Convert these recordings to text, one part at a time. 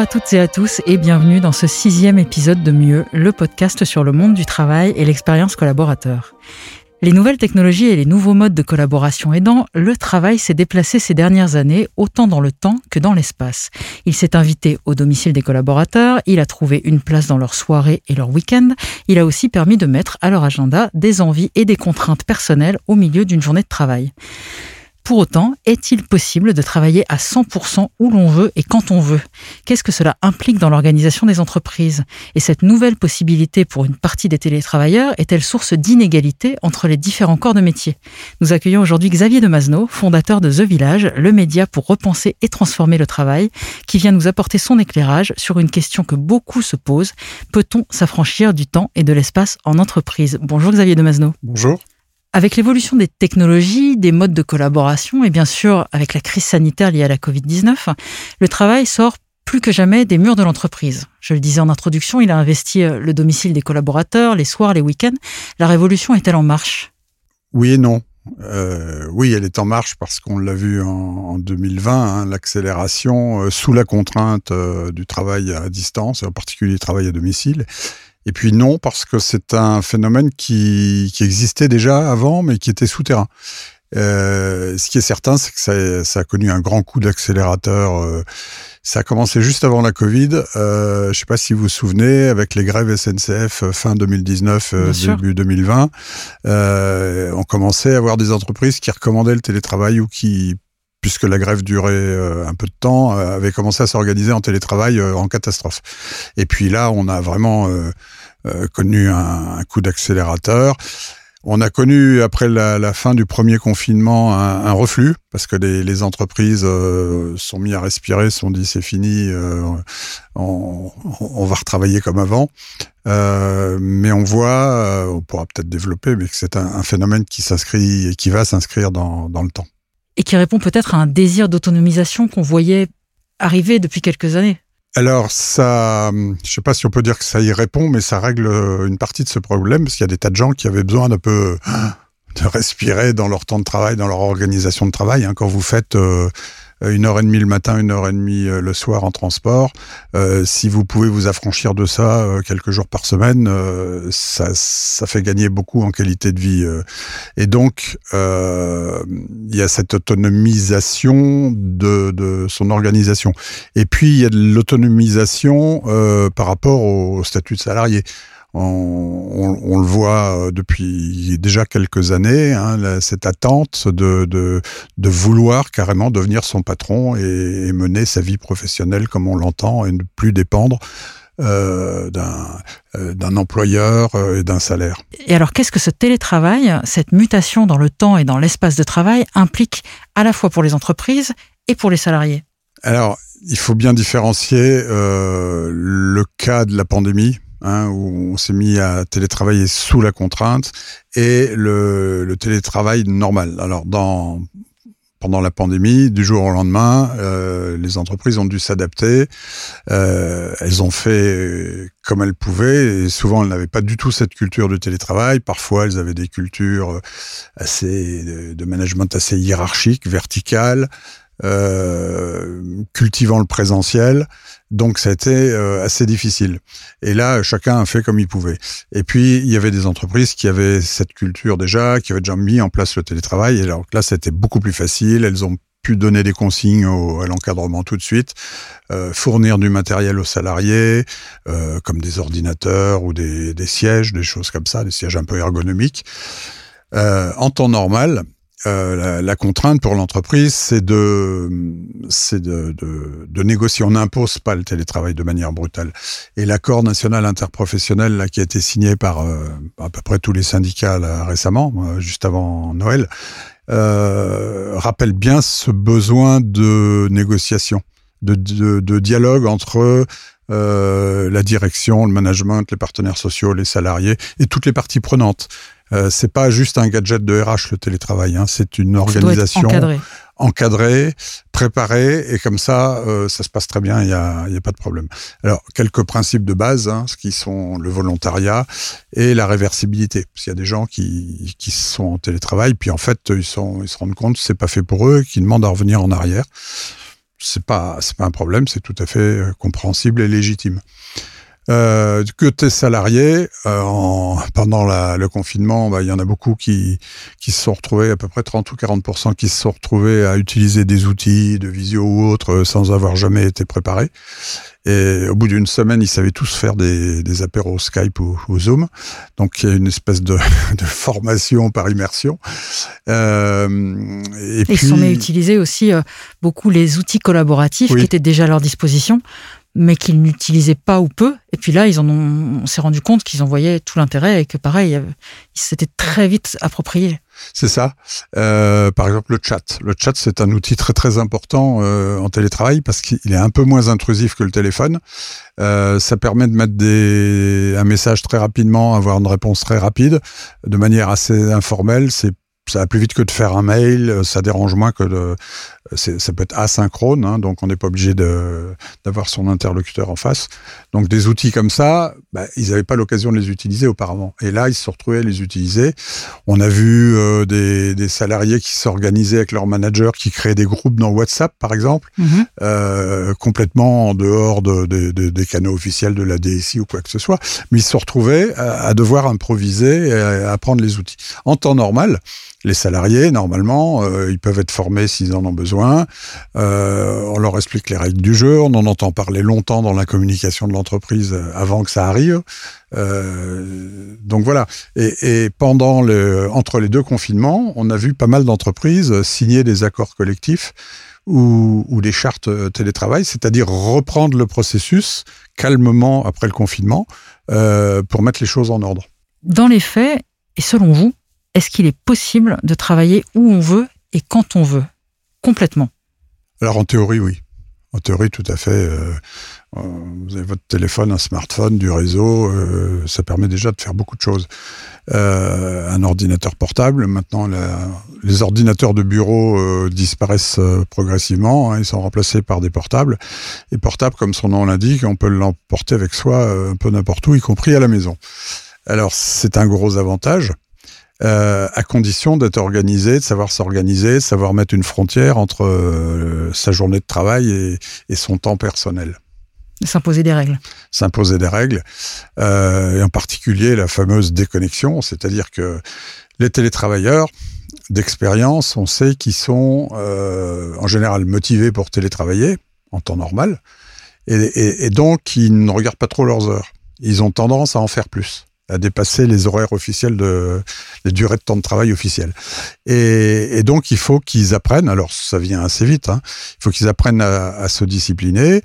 à toutes et à tous et bienvenue dans ce sixième épisode de Mieux, le podcast sur le monde du travail et l'expérience collaborateur. Les nouvelles technologies et les nouveaux modes de collaboration aidant, le travail s'est déplacé ces dernières années autant dans le temps que dans l'espace. Il s'est invité au domicile des collaborateurs, il a trouvé une place dans leurs soirées et leurs week-ends, il a aussi permis de mettre à leur agenda des envies et des contraintes personnelles au milieu d'une journée de travail. Pour autant, est-il possible de travailler à 100% où l'on veut et quand on veut? Qu'est-ce que cela implique dans l'organisation des entreprises? Et cette nouvelle possibilité pour une partie des télétravailleurs est-elle source d'inégalité entre les différents corps de métier? Nous accueillons aujourd'hui Xavier de Masneau, fondateur de The Village, le média pour repenser et transformer le travail, qui vient nous apporter son éclairage sur une question que beaucoup se posent. Peut-on s'affranchir du temps et de l'espace en entreprise? Bonjour Xavier de Masneau. Bonjour. Avec l'évolution des technologies, des modes de collaboration et bien sûr avec la crise sanitaire liée à la Covid-19, le travail sort plus que jamais des murs de l'entreprise. Je le disais en introduction, il a investi euh, le domicile des collaborateurs, les soirs, les week-ends. La révolution est-elle en marche? Oui et non. Euh, oui, elle est en marche parce qu'on l'a vu en, 2020, hein, l'accélération euh, sous la contrainte du travail à distance, et en particulier le travail à domicile. Et puis non, parce que c'est un phénomène qui, qui, existait déjà avant, mais qui était souterrain. Euh, ce qui est certain, c'est que ça, ça, a connu un grand coup d'accélérateur. Euh, ça a commencé juste avant la Covid. Euh, je ne sais pas si vous vous souvenez, avec les grèves SNCF euh, fin 2019, euh, début 2020, on commençait à avoir des entreprises qui recommandaient le télétravail ou qui puisque la grève durait euh, un peu de temps, euh, avait commencé à s'organiser en télétravail euh, en catastrophe. Et puis là, on a vraiment connu un, coup d'accélérateur. On a connu, après la, fin du premier confinement, un, reflux, parce que les, entreprises sont mis à respirer, sont dit c'est fini, on, va retravailler comme avant. mais on voit, on pourra peut-être développer, mais que c'est un, phénomène qui s'inscrit et qui va s'inscrire dans le temps et qui répond peut-être à un désir d'autonomisation qu'on voyait arriver depuis quelques années. Alors ça, je ne sais pas si on peut dire que ça y répond, mais ça règle une partie de ce problème parce qu'il y a des tas de gens qui avaient besoin d'un peu de respirer dans leur temps de travail, dans leur organisation de travail. Hein. Quand vous faites euh, euh, une heure et demie le matin, une heure et demie euh, le soir en transport. Euh, si vous pouvez vous affranchir de ça quelques jours par semaine, ça, ça fait gagner beaucoup en qualité de vie. Et donc, il y a cette autonomisation de, de, son organisation. Et puis, il y a de l'autonomisation par rapport au statut de salarié. On, on, le voit euh, depuis déjà quelques années, hein, cette attente de, de, de, vouloir carrément devenir son patron et, mener sa vie professionnelle comme on l'entend et ne plus dépendre euh, euh d'un employeur et d'un salaire. Et alors, qu'est-ce que ce télétravail, cette mutation dans le temps et dans l'espace de travail implique à la fois pour les entreprises et pour les salariés? Alors, il faut bien différencier euh, le cas de la pandémie, Hein, où on s'est mis à télétravailler sous la contrainte, et le, télétravail normal. Alors, pendant la pandémie, du jour au lendemain, euh, les entreprises ont dû s'adapter. Euh, elles ont fait comme elles pouvaient, et souvent elles n'avaient pas du tout cette culture de télétravail. Parfois, elles avaient des cultures assez de management assez hiérarchiques, verticales, euh, cultivant le présentiel. Donc été euh, assez difficile. Et là, chacun a fait comme il pouvait. Et puis, il y avait des entreprises qui avaient cette culture déjà, qui avaient déjà mis en place le télétravail. Et alors là, c'était beaucoup plus facile. Elles ont pu donner des consignes au, à l'encadrement tout de suite, euh, fournir du matériel aux salariés, euh, comme des ordinateurs ou des, des, sièges, des choses comme ça, des sièges un peu ergonomiques. Euh, en temps normal, euh, la, contrainte pour l'entreprise, c'est de, c'est de, de, de, négocier. On n'impose pas le télétravail de manière brutale. Et l'accord national interprofessionnel là, qui a été signé par euh, à peu près tous les syndicats là, récemment, euh, juste avant Noël, rappelle bien ce besoin de négociation, de, de, de dialogue entre la direction, le management, les partenaires sociaux, les salariés et toutes les parties prenantes. Euh, c'est pas juste un gadget de RH le télétravail, hein, c'est une organisation encadrée, préparée, et comme ça, euh, ça se passe très bien, il n'y a, y a pas de problème. Alors, quelques principes de base, hein, ce qui sont le volontariat et la réversibilité. Parce qu'il y a des gens qui, qui sont en télétravail, puis en fait, ils, sont, ils se rendent compte que c'est pas fait pour eux, qui demandent à revenir en arrière. c'est pas pas un problème, c'est tout à fait compréhensible et légitime. Euh, côté salarié, euh, en, pendant la, le confinement, bah, il y en a beaucoup qui, qui se sont retrouvés, à peu près 30 ou 40% qui se sont retrouvés à utiliser des outils de visio ou autres euh, sans avoir jamais été préparés. Et au bout d'une semaine, ils savaient tous faire des, des apéros Skype ou, ou, Zoom. Donc il y a une espèce de, de formation par immersion. Euh, et, puis, ils sont mis à utiliser aussi euh, beaucoup les outils collaboratifs qui étaient déjà à leur disposition mais qu'ils n'utilisaient pas ou peu. Et puis là, ils ont, on s'est rendu compte qu'ils en voyaient tout l'intérêt et que pareil, ils s'étaient très vite approprié. C'est ça. Euh, par exemple, le chat. Le chat, c'est un outil très très important euh, en télétravail parce qu'il est un peu moins intrusif que le téléphone. Euh, ça permet de mettre des, un message très rapidement, avoir une réponse très rapide, de manière assez informelle. C'est ça va plus vite que de faire un mail, ça dérange moins que de, ça peut être asynchrone, hein, donc on n'est pas obligé d'avoir son interlocuteur en face. Donc des outils comme ça, bah, ils n'avaient pas l'occasion de les utiliser auparavant. Et là, ils se retrouvaient à les utiliser. On a vu euh, des, des, salariés qui s'organisaient avec leur manager, qui créaient des groupes dans WhatsApp, par exemple, mm-hmm. euh, complètement en dehors de, de, de, des canaux officiels de la DSI ou quoi que ce soit. Mais ils se retrouvaient à, à devoir improviser et à apprendre les outils. En temps normal, les salariés, normalement, euh, ils peuvent être formés s'ils en ont besoin. Euh, on leur explique les règles du jeu. On en entend parler longtemps dans la communication de l'entreprise euh, avant que ça arrive. Euh, donc voilà. Et, pendant le, entre les deux confinements, on a vu pas mal d'entreprises signer des accords collectifs ou, des chartes télétravail, c'est-à-dire reprendre le processus calmement après le confinement pour mettre les choses en ordre. Dans les faits, et selon vous, est-ce qu'il est possible de travailler où on veut et quand on veut? Complètement. Alors en théorie, oui. En théorie, tout à fait. Euh, euh, vous avez votre téléphone, un smartphone, du réseau, euh, ça permet déjà de faire beaucoup de choses. Un ordinateur portable, maintenant les ordinateurs de bureau disparaissent progressivement, hein, ils sont remplacés par des portables. Et portable, comme son nom l'indique, on peut l'emporter avec soi un peu n'importe où, y compris à la maison. Alors c'est un gros avantage euh, à condition d'être organisé, de savoir s'organiser, de savoir mettre une frontière entre euh, sa journée de travail et, et son temps personnel. S'imposer des règles. S'imposer des règles, euh, et en particulier la fameuse déconnexion, c'est-à-dire que les télétravailleurs d'expérience, on sait qu'ils sont euh, en général motivés pour télétravailler en temps normal, et, et, et donc ils ne regardent pas trop leurs heures. Ils ont tendance à en faire plus à dépasser les horaires officiels de les durées de temps de travail officielles. Et, donc il faut qu'ils apprennent. Alors ça vient assez vite. Hein, il faut qu'ils apprennent à, se discipliner.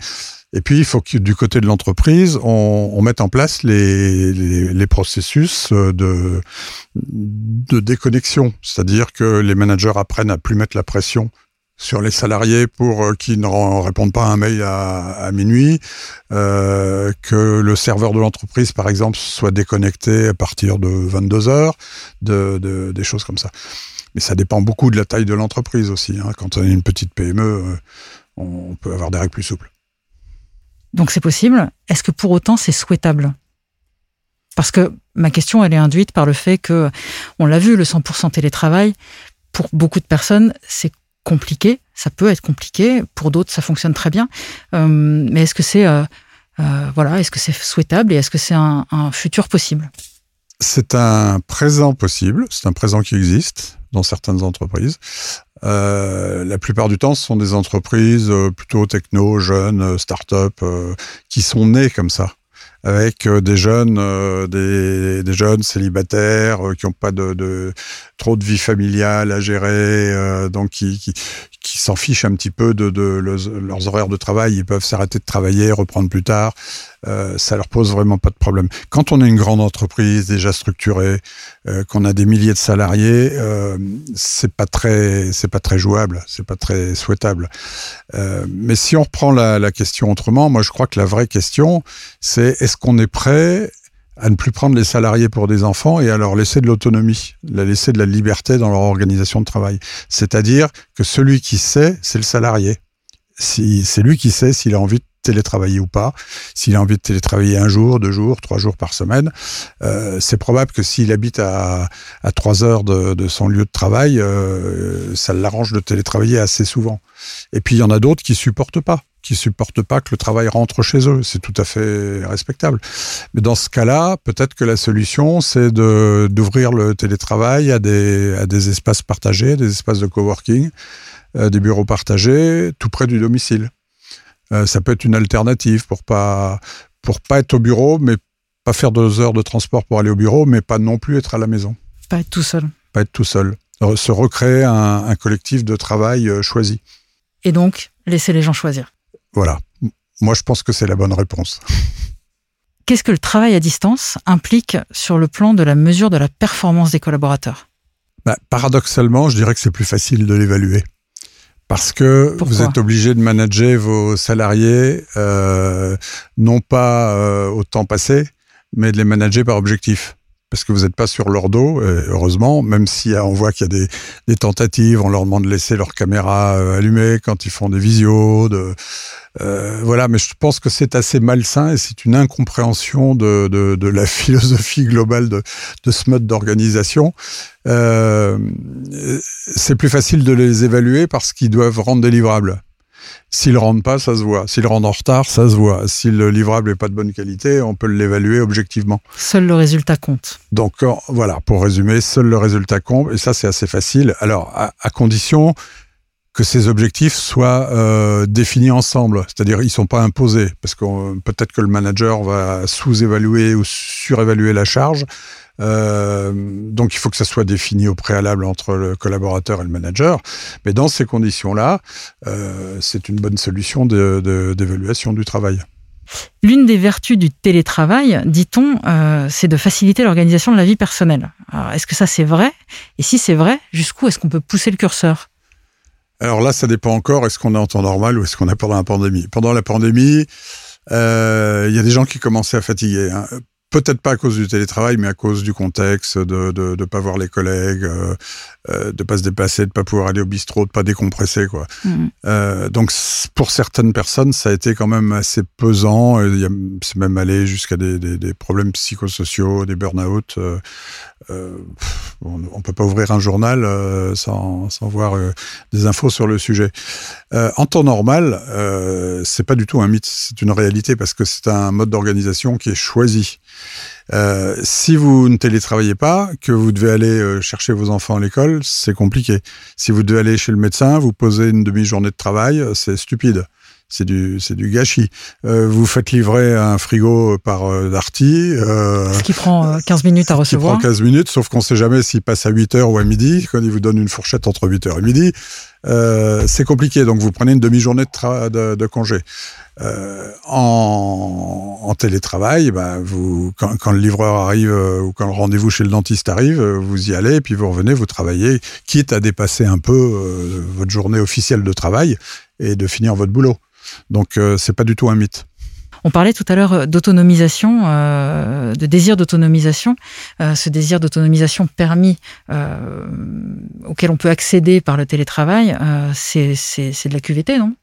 Et puis il faut que du côté de l'entreprise, on, mette en place les, les, les processus de, de déconnexion, c'est-à-dire que les managers apprennent à plus mettre la pression sur les salariés pour euh, qu'ils ne répondent pas à un mail à, minuit, euh, que le serveur de l'entreprise, par exemple, soit déconnecté à partir de 22 heures, de, de, des choses comme ça. Mais ça dépend beaucoup de la taille de l'entreprise aussi. Hein. Quand on est une petite PME, euh, on peut avoir des règles plus souples. Donc c'est possible. Est-ce que pour autant c'est souhaitable? Parce que ma question, elle est induite par le fait que, on l'a vu, le 100% télétravail, pour beaucoup de personnes, c'est compliqué, ça peut être compliqué, pour d'autres ça fonctionne très bien, euh, mais est-ce que c'est euh, euh, voilà, est-ce que c'est souhaitable et est-ce que c'est un, un, futur possible? C'est un présent possible, c'est un présent qui existe dans certaines entreprises. La plupart du temps, ce sont des entreprises plutôt techno, jeunes, start-up, qui sont nées comme ça avec des jeunes, euh, des, jeunes célibataires euh, qui n'ont pas trop de vie familiale à gérer, euh, donc qui, s'en fichent un petit peu de, leurs horaires de travail. Ils peuvent s'arrêter de travailler, reprendre plus tard. Euh, ça leur pose vraiment pas de problème. Quand on est une grande entreprise déjà structurée, euh, qu'on a des milliers de salariés, euh, c'est pas très, c'est pas très jouable, c'est pas très souhaitable. Euh, mais si on reprend la, la question autrement, moi je crois que la vraie question, c'est est-ce qu'on est prêt à ne plus prendre les salariés pour des enfants et à leur laisser de l'autonomie, la laisser de la liberté dans leur organisation de travail? C'est-à-dire que celui qui sait, c'est le salarié. Si, c'est lui qui sait s'il a envie de télétravailler ou pas. S'il a envie de télétravailler un jour, deux jours, trois jours par semaine, euh, c'est probable que s'il habite à, à trois heures de, de, son lieu de travail, euh, ça l'arrange de télétravailler assez souvent. Et puis il y en a d'autres qui supportent pas qui supportent pas que le travail rentre chez eux. C'est tout à fait respectable. Mais dans ce cas-là, peut-être que la solution, c'est d'ouvrir le télétravail à des, à des espaces partagés, des espaces de coworking, euh, des bureaux partagés, tout près du domicile. Euh, ça peut être une alternative pour pas, pour pas être au bureau, mais pas faire deux heures de transport pour aller au bureau, mais pas non plus être à la maison. Pas être tout seul. Pas être tout seul. Se recréer un, un collectif de travail euh, choisi. Et donc, laisser les gens choisir. Voilà. Moi, je pense que c'est la bonne réponse. Qu'est-ce que le travail à distance implique sur le plan de la mesure de la performance des collaborateurs? Bah, Paradoxalement, je dirais que c'est plus facile de l'évaluer. Parce que Pourquoi vous êtes obligé de manager vos salariés, euh, non pas euh, au temps passé, mais de les manager par objectif. Parce que vous n'êtes pas sur leur dos, heureusement, même si on voit qu'il y a des, des, tentatives, on leur demande de laisser leur caméra euh, allumée quand ils font des visios, de, euh, voilà, mais je pense que c'est assez malsain et c'est une incompréhension de, de, de, la philosophie globale de, de ce mode d'organisation. Euh, c'est plus facile de les évaluer parce qu'ils doivent rendre des livrables. S'ils rendent pas, ça se voit. S'ils rendent en retard, ça se voit. Si le livrable n'est pas de bonne qualité, on peut l'évaluer objectivement. Seul le résultat compte. Donc voilà, pour résumer, seul le résultat compte. Et ça, c'est assez facile. Alors, à, à, condition que ces objectifs soient euh, définis ensemble, c'est-à-dire ils sont pas imposés, parce que peut-être que le manager va sous-évaluer ou surévaluer la charge. Euh, donc il faut que ça soit défini au préalable entre le collaborateur et le manager. Mais dans ces conditions-là, euh, c'est une bonne solution d'évaluation du travail. L'une des vertus du télétravail, dit-on, c'est de faciliter l'organisation de la vie personnelle. Est-ce que ça c'est vrai? Et si c'est vrai, jusqu'où est-ce qu'on peut pousser le curseur? Alors là, ça dépend encore. Est-ce qu'on est en temps normal ou est-ce qu'on est pendant la pandémie Pendant la pandémie, euh, il y a des gens qui commençaient à fatiguer. Hein. Peut-être pas à cause du télétravail, mais à cause du contexte, de de, de pas voir les collègues, euh, euh, de pas se déplacer, de pas pouvoir aller au bistrot, de pas décompresser, quoi. Mmh. Euh, donc pour certaines personnes, ça a été quand même assez pesant. C'est même allé jusqu'à des, des, des, problèmes psychosociaux, des burn-out. Euh, euh on, on peut pas ouvrir un journal sans, sans voir des infos sur le sujet. en temps normal, c'est pas du tout un mythe, c'est une réalité parce que c'est un mode d'organisation qui est choisi. Euh, si vous ne télétravaillez pas, que vous devez aller euh, chercher vos enfants à l'école, c'est compliqué. Si vous devez aller chez le médecin, vous posez une demi-journée de travail, c'est stupide. C'est du, c'est du gâchis. Euh, vous faites livrer un frigo par euh, Darty. Euh, Ce qui prend 15 minutes à recevoir. Qui prend 15 minutes, sauf qu'on ne sait jamais s'il passe à 8 heures ou à midi, quand il vous donne une fourchette entre 8 heures et midi. c'est compliqué, donc vous prenez une demi-journée de, de, de, congé. en, en, télétravail, bah, vous, quand, quand, le livreur arrive ou quand le rendez-vous chez le dentiste arrive, vous y allez puis vous revenez, vous travaillez, quitte à dépasser un peu votre journée officielle de travail et de finir votre boulot. Donc euh, c'est pas du tout un mythe. On parlait tout à l'heure d'autonomisation, euh, de désir d'autonomisation. Euh, ce désir d'autonomisation permis euh, auquel on peut accéder par le télétravail, euh, c'est de la QVT, non?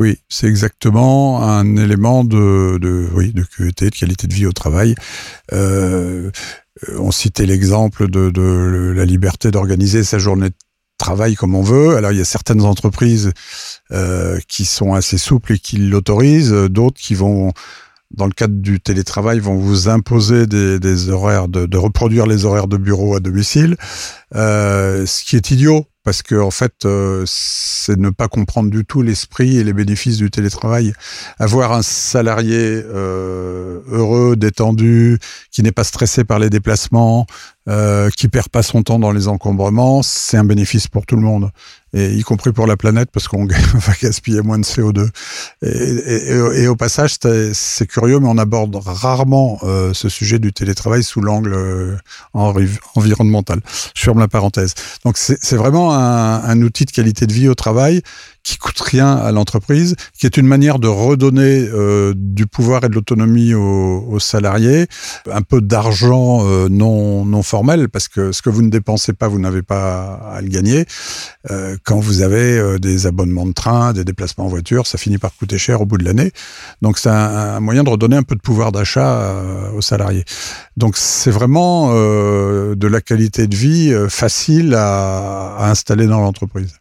Oui, c'est exactement un élément de, de, oui, de QVT, de qualité de vie au travail. Euh, on citait l'exemple de, de, la liberté d'organiser sa journée de travail comme on veut. Alors il y a certaines entreprises euh, qui sont assez souples et qui l'autorisent, d'autres qui vont dans le cadre du télétravail, vont vous imposer des, des horaires de, de, reproduire les horaires de bureau à domicile, euh, ce qui est idiot parce que en fait, euh, c'est ne pas comprendre du tout l'esprit et les bénéfices du télétravail. Avoir un salarié euh, heureux, détendu, qui n'est pas stressé par les déplacements, euh, qui perd pas son temps dans les encombrements, c'est un bénéfice pour tout le monde, et y compris pour la planète parce qu'on va gaspiller moins de CO2. Et, au passage, c'est curieux, mais on aborde rarement euh, ce sujet du télétravail sous l'angle euh, environnemental. Je ferme la parenthèse. Donc c'est vraiment un outil de qualité de vie au travail qui coûte rien à l'entreprise, qui est une manière de redonner euh, du pouvoir et de l'autonomie aux, salariés, un peu d'argent euh, non formel parce que ce que vous ne dépensez pas, vous n'avez pas à le gagner. Euh, quand vous avez des abonnements de train, des déplacements en voiture, ça finit par coûter cher au bout de l'année. Donc c'est un, moyen de redonner un peu de pouvoir d'achat aux salariés. Donc c'est vraiment de la qualité de vie facile à installer dans l'entreprise.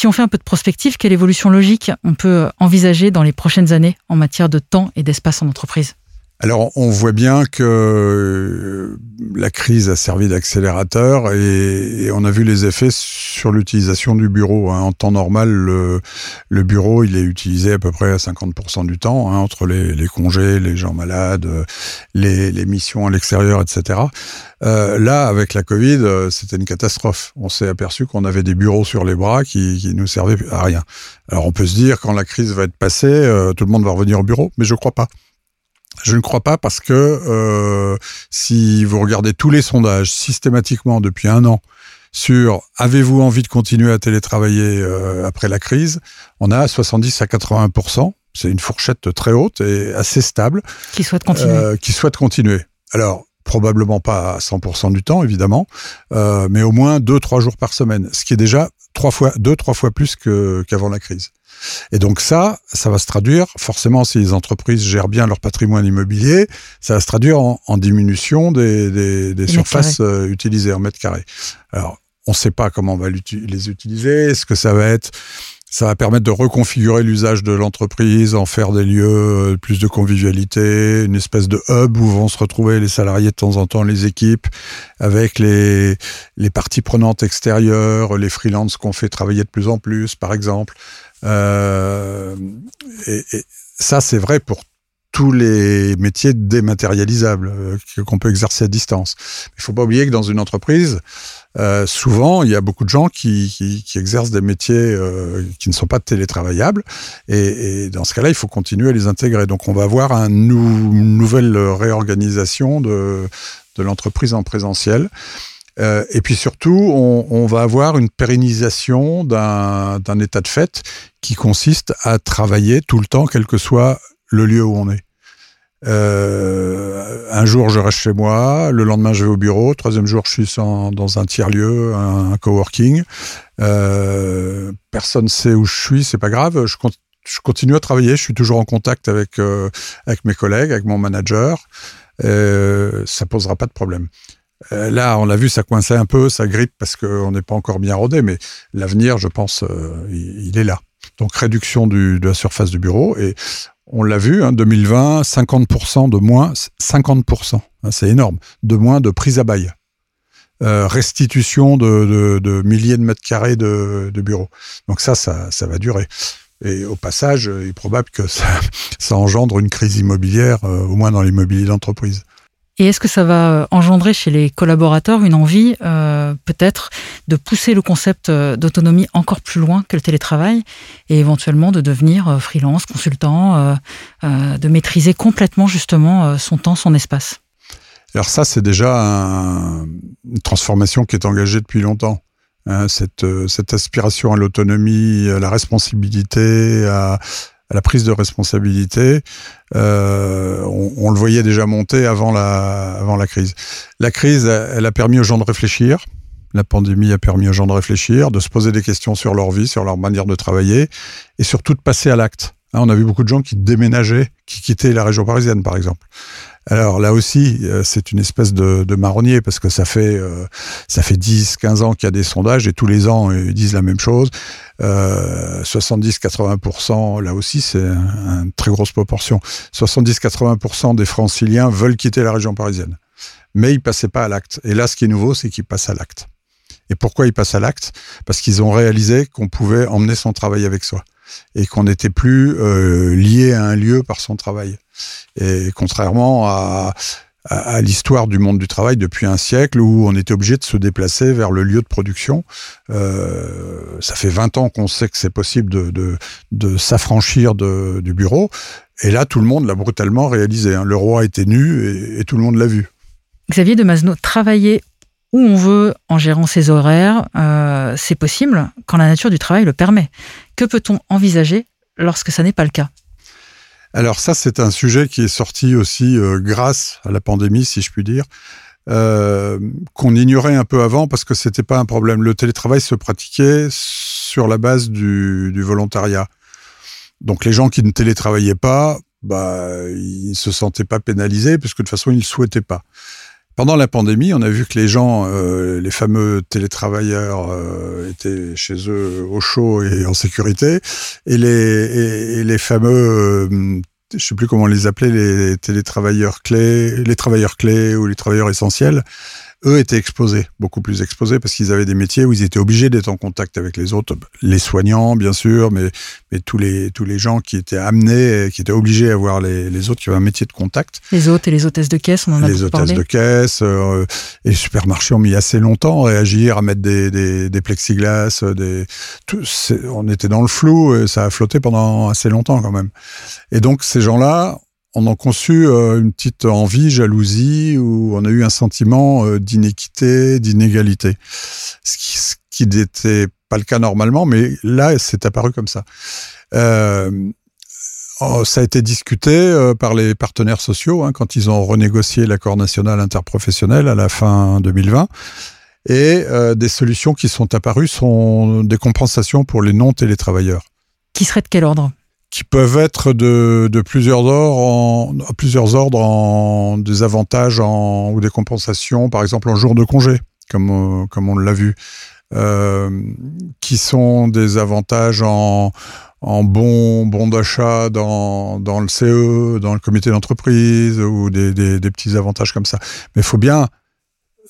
Si on fait un peu de prospective, quelle évolution logique on peut envisager dans les prochaines années en matière de temps et d'espace en entreprise? Alors, on voit bien que euh, la crise a servi d'accélérateur et, on a vu les effets sur l'utilisation du bureau. Hein. En temps normal, le, bureau, il est utilisé à peu près à 50% du temps, hein, entre les, congés, les gens malades, les, missions à l'extérieur, etc. Euh, là, avec la Covid, euh, c'était une catastrophe. On s'est aperçu qu'on avait des bureaux sur les bras qui, qui nous servaient à rien. Alors, on peut se dire, quand la crise va être passée, tout le monde va revenir au bureau, mais je crois pas. Je ne crois pas parce que euh, si vous regardez tous les sondages systématiquement depuis un an sur avez-vous envie de continuer à télétravailler euh, après la crise, on a 70 à 80% c'est une fourchette très haute et assez stable. Qui souhaite continuer. Euh, qui souhaite continuer. Alors, probablement pas à 100% du temps, évidemment, euh, mais au moins deux, trois jours par semaine, ce qui est déjà trois fois, deux, trois fois plus qu'avant la crise. Et donc ça, ça va se traduire, forcément, si les entreprises gèrent bien leur patrimoine immobilier, ça va se traduire en, diminution des, surfaces euh, utilisées en mètres carrés. Alors, on ne sait pas comment on va les utiliser. Est-ce que ça va être ça va permettre de reconfigurer l'usage de l'entreprise, en faire des lieux euh, plus de convivialité, une espèce de hub où vont se retrouver les salariés de temps en temps, les équipes, avec les, parties prenantes extérieures, les freelances qu'on fait travailler de plus en plus, par exemple. Euh, et, ça, c'est vrai pour tous les métiers dématérialisables euh, qu'on peut exercer à distance. Il faut pas oublier que dans une entreprise, euh, souvent, il y a beaucoup de gens qui, qui, exercent des métiers euh, qui ne sont pas télétravaillables. Et, dans ce cas-là, il faut continuer à les intégrer. Donc, on va avoir un une nouvelle réorganisation de, de l'entreprise en présentiel. Et puis surtout, on, va avoir une pérennisation d'un état de fait qui consiste à travailler tout le temps, quel que soit le lieu où on est. Euh, un jour, je reste chez moi. Le lendemain, je vais au bureau. Troisième jour, je suis dans un tiers lieu, un, coworking. Euh, personne sait où je suis, c'est pas grave. Je, continue à travailler. Je suis toujours en contact avec euh, avec mes collègues, avec mon manager. Euh, ça posera pas de problème. Là, on l'a vu, ça coinçait un peu, ça grippe parce qu'on n'est pas encore bien rodé, mais l'avenir, je pense, il, est là. Donc réduction du, de la surface du bureau et on l'a vu, hein, 2020, 50% de moins, 50%, hein, c'est énorme, de moins de prise à bail. Euh, restitution de, milliers de mètres carrés de, bureaux. Donc ça, ça, va durer. Et au passage, il est probable que ça, ça engendre une crise immobilière, euh, au moins dans l'immobilier d'entreprise. Et est-ce que ça va euh, engendrer chez les collaborateurs une envie, euh, peut-être, de pousser le concept euh, d'autonomie encore plus loin que le télétravail et éventuellement de devenir freelance, consultant, de maîtriser complètement justement son temps, son espace? Alors ça, c'est déjà une transformation qui est engagée depuis longtemps. Hein, cette, cette aspiration à l'autonomie, à la responsabilité, à, à la prise de responsabilité. Euh, on, le voyait déjà monter avant la, avant la crise. La crise, elle a permis aux gens de réfléchir. La pandémie a permis aux gens de réfléchir, de se poser des questions sur leur vie, sur leur manière de travailler, et surtout de passer à l'acte. Hein, on a vu beaucoup de gens qui déménageaient, qui quittaient la région parisienne, par exemple. Alors là aussi, euh, c'est une espèce de, marronnier parce que ça fait euh, ça fait 10, 15 ans qu'il y a des sondages et tous les ans ils disent la même chose. Euh, 70-80%, là aussi c'est une très grosse proportion. 70-80% des franciliens veulent quitter la région parisienne. Mais ils passaient pas à l'acte. Et là, ce qui est nouveau, c'est qu'ils passent à l'acte. Et pourquoi ils passent à l'acte? Parce qu'ils ont réalisé qu'on pouvait emmener son travail avec soi et qu'on n'était plus euh, lié à un lieu par son travail. Et contrairement à, l'histoire du monde du travail depuis un siècle où on était obligé de se déplacer vers le lieu de production. Euh, ça fait 20 ans qu'on sait que c'est possible de, s'affranchir du bureau. Et là, tout le monde l'a brutalement réalisé. Hein. Le roi était nu et, tout le monde l'a vu. Xavier de Masno, travailler où on veut en gérant ses horaires, euh, c'est possible quand la nature du travail le permet. Que peut-on envisager lorsque ça n'est pas le cas? Alors ça, c'est un sujet qui est sorti aussi euh, grâce à la pandémie, si je puis dire. euh, qu'on ignorait un peu avant parce que c'était pas un problème. Le télétravail se pratiquait sur la base du, du volontariat. Donc les gens qui ne télétravaillaient pas, bah, ils se sentaient pas pénalisés parce que de toute façon ils ne souhaitaient pas. Pendant la pandémie, on a vu que les gens, euh, les fameux télétravailleurs, euh, étaient chez eux au chaud et en sécurité, et les, fameux, euh, je sais plus comment on les appelait, les télétravailleurs clés, les travailleurs clés ou les travailleurs essentiels, eux étaient exposés, beaucoup plus exposés, parce qu'ils avaient des métiers où ils étaient obligés d'être en contact avec les autres, les soignants bien sûr, mais, mais tous les tous les gens qui étaient amenés, qui étaient obligés à voir les, les autres qui avaient un métier de contact. Les hôtes et les hôtesses de caisse, on en a Les hôtesses parlé. de caisse, euh, et les supermarchés ont mis assez longtemps à réagir, à mettre des, des, des plexiglas, des, tout, c'est- on était dans le flou, et ça a flotté pendant assez longtemps quand même. Et donc ces gens-là, on a conçu euh, une petite envie, jalousie, où on a eu un sentiment euh, d'inéquité, d'inégalité. Ce qui, n'était pas le cas normalement, mais là, c'est apparu comme ça. Euh, oh, ça a été discuté par les partenaires sociaux hein, quand ils ont renégocié l'accord national interprofessionnel à la fin 2020. Et des solutions qui sont apparues sont des compensations pour les non-télétravailleurs Qui serait de quel ordre? Qui peuvent être de, de plusieurs ordres, en, plusieurs ordres en des avantages en, ou des compensations, par exemple en jour de congé, comme euh, comme on l'a vu, euh, qui sont des avantages en en bon bon d'achat dans dans le CE, dans le comité d'entreprise ou des, des des petits avantages comme ça. Mais il faut bien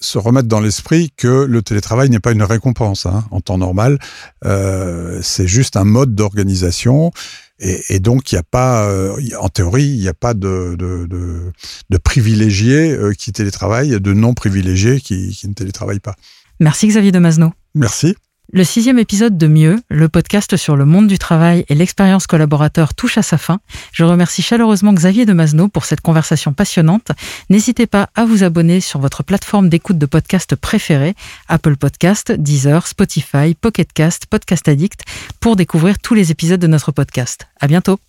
se remettre dans l'esprit que le télétravail n'est pas une récompense hein, en temps normal. Euh, c'est juste un mode d'organisation. Et, et donc, il n'y a pas, euh, en théorie, il n'y a pas de, de, de, de privilégiés euh, qui télétravaillent, de non privilégiés qui, qui ne télétravaillent pas. Merci Xavier de Masneau. Merci. Le sixième épisode de Mieux, le podcast sur le monde du travail et l'expérience collaborateur touche à sa fin. Je remercie chaleureusement Xavier de Masneau pour cette conversation passionnante. N'hésitez pas à vous abonner sur votre plateforme d'écoute de podcast préférée, Apple Podcast, Deezer, Spotify, Pocket Cast, Podcast Addict, pour découvrir tous les épisodes de notre podcast. À bientôt.